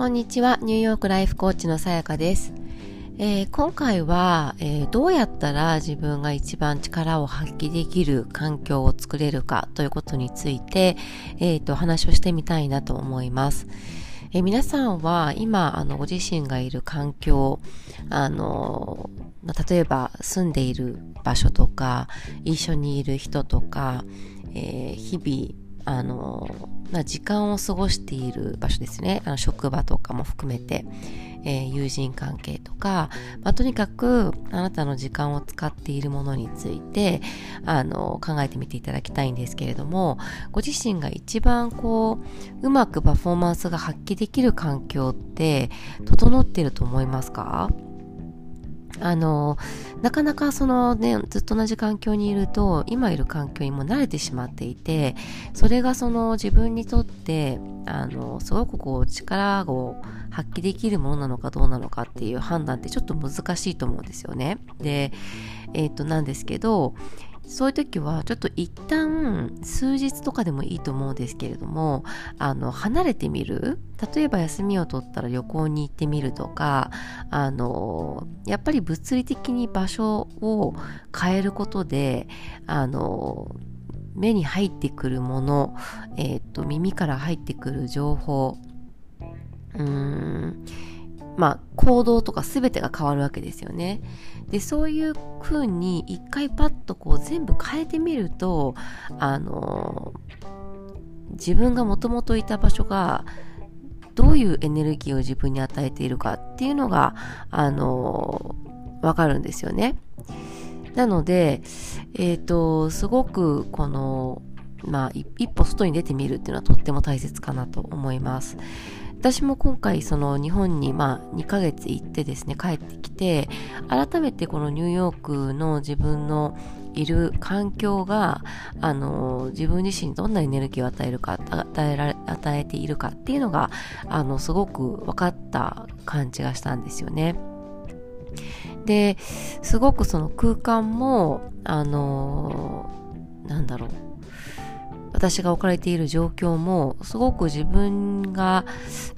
こんにちは、ニューヨークライフコーチのさやかです。えー、今回は、えー、どうやったら自分が一番力を発揮できる環境を作れるかということについて、えーと、話をしてみたいなと思います。えー、皆さんは今あのご自身がいる環境あの例えば住んでいる場所とか一緒にいる人とか、えー、日々あの、まあ、時間を過ごしている場所ですね。あの職場とかも含めて、えー、友人関係とか、まあ、とにかくあなたの時間を使っているものについてあの考えてみていただきたいんですけれどもご自身が一番こううまくパフォーマンスが発揮できる環境って整ってると思いますか？あの、なかなかそのね、ずっと同じ環境にいると、今いる環境にも慣れてしまっていて、それがその自分にとって、あの、すごくこう力を発揮できるものなのかどうなのかっていう判断ってちょっと難しいと思うんですよね。で、えっ、と、なんですけど、そういう時はちょっと一旦数日とかでもいいと思うんですけれどもあの離れてみる。例えば休みを取ったら旅行に行ってみるとかあのやっぱり物理的に場所を変えることであの目に入ってくるもの、えー、と耳から入ってくる情報うーんまあ行動とか全てが変わるわけですよね。でそういう風に一回パッとこう全部変えてみるとあの自分がもともといた場所がどういうエネルギーを自分に与えているかっていうのがあのわかるんですよね。なので、えっ、ー、と、すごくこの、まあ、一歩外に出てみるっていうのはとっても大切かなと思います。私も今回その日本にまあ2ヶ月行ってですね帰ってきて改めてこのニューヨークの自分のいる環境があの自分自身にどんなエネルギーを与えるか与えられ与えているかっていうのがあのすごく分かった感じがしたんですよね。ですごくその空間もあのなんだろう私が置かれている状況もすごく自分が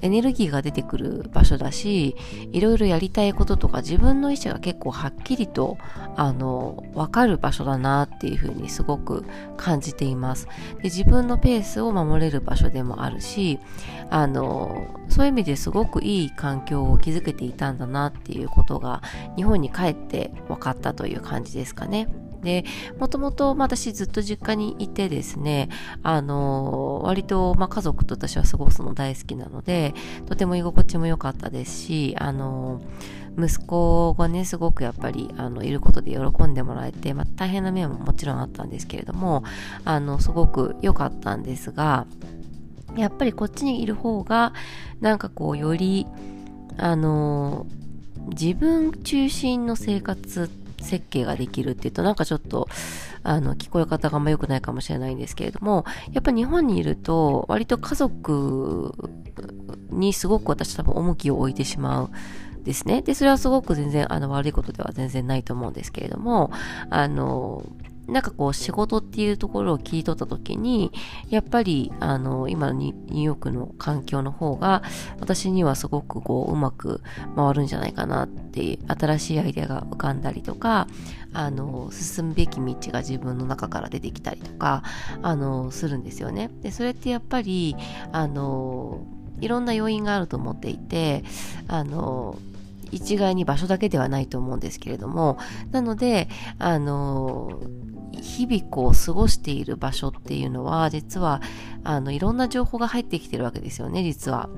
エネルギーが出てくる場所だしいろいろやりたいこととか自分の意思が結構はっきりとあの分かる場所だなっていうふうにすごく感じていますで自分のペースを守れる場所でもあるしあのそういう意味ですごくいい環境を築けていたんだなっていうことが日本に帰って分かったという感じですかね。で、もともと、私ずっと実家にいてですね、あの、割と、まあ、家族と私は過ごすの大好きなので、とても居心地も良かったですし、あの、息子がね、すごくやっぱり、あの、いることで喜んでもらえて、まあ、大変な面ももちろんあったんですけれども、あの、すごく良かったんですが、やっぱりこっちにいる方が、なんかこう、より、あの、自分中心の生活って設計ができるっていうとなんかちょっとあの聞こえ方があんま良くないかもしれないんですけれどもやっぱ日本にいると割と家族にすごく私多分重きを置いてしまうですね。で、それはすごく全然あの悪いことでは全然ないと思うんですけれども、あの、なんかこう仕事っていうところを聞い取った時にやっぱりあの今のニューヨークの環境の方が私にはすごくこううまく回るんじゃないかなって新しいアイデアが浮かんだりとかあの進むべき道が自分の中から出てきたりとかあのするんですよね。でそれってやっぱりあのいろんな要因があると思っていてあの一概に場所だけではないと思うんですけれどもなのであの日々こう過ごしている場所っていうのは実はあのいろんな情報が入ってきてるわけですよね実は。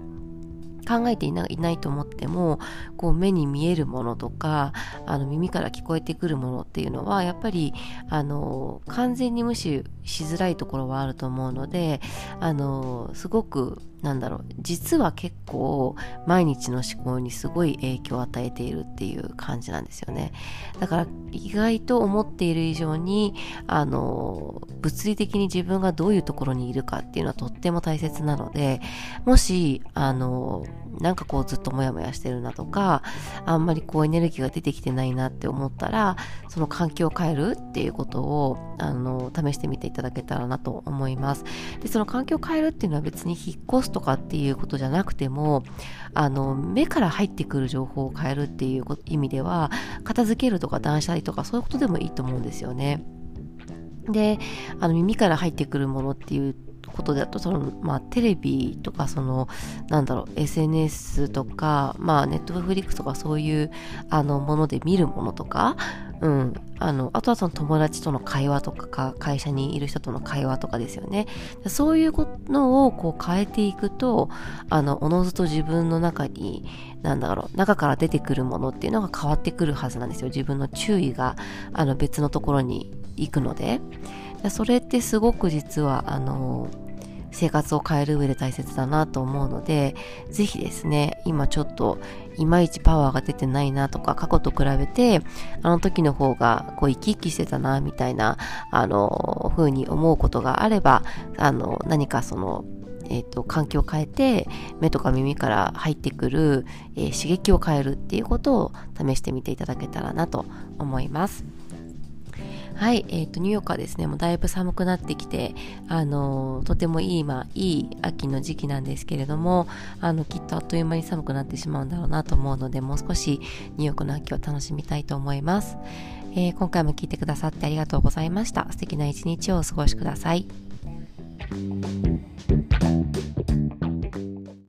考えていないと思ってもこう目に見えるものとかあの耳から聞こえてくるものっていうのはやっぱりあの完全に無視しづらいところはあると思うのであのすごくなんだろう実は結構毎日の思考にすごい影響を与えているっていう感じなんですよね。だから意外と思っている以上にあの物理的に自分がどういうところにいるかっていうのはとっても大切なのでもしあのなんかこうずっとモヤモヤしてるなとかあんまりこうエネルギーが出てきてないなって思ったらその環境を変えるっていうことをあの試してみてただけたらなと思います。で、その環境を変えるっていうのは別に引っ越すとかっていうことじゃなくても、あの、目から入ってくる情報を変えるっていう意味では、片付けるとか断捨離とかそういうことでもいいと思うんですよね。で、あの耳から入ってくるものっていうことだとその、まあ、テレビとかそのなんだろう SNS とか、まあ、ネットフリックスとかそういうあのもので見るものとか、うん、あのあとはその友達との会話とか会社にいる人との会話とかですよね。そういうのをこう変えていくとあのおのずと自分の中になんだろう中から出てくるものっていうのが変わってくるはずなんですよ。自分の注意があの別のところに行くので。それってすごく実はあの生活を変える上で大切だなと思うので、ぜひですね、今ちょっといまいちパワーが出てないなとか、過去と比べて、あの時の方がこう生き生きしてたな、みたいな、あの、風に思うことがあれば、あの、何かその、えっ、と、環境を変えて、目とか耳から入ってくる、えー、刺激を変えるっていうことを試してみていただけたらなと思います。はい、えっ、ー、と、ニューヨークはですね、もうだいぶ寒くなってきて、あのとてもいい、まあ、いい秋の時期なんですけれども、あの、きっとあっという間に寒くなってしまうんだろうなと思うので、もう少しニューヨークの秋を楽しみたいと思います。えー、今回も聞いてくださってありがとうございました。素敵な一日をお過ごしください。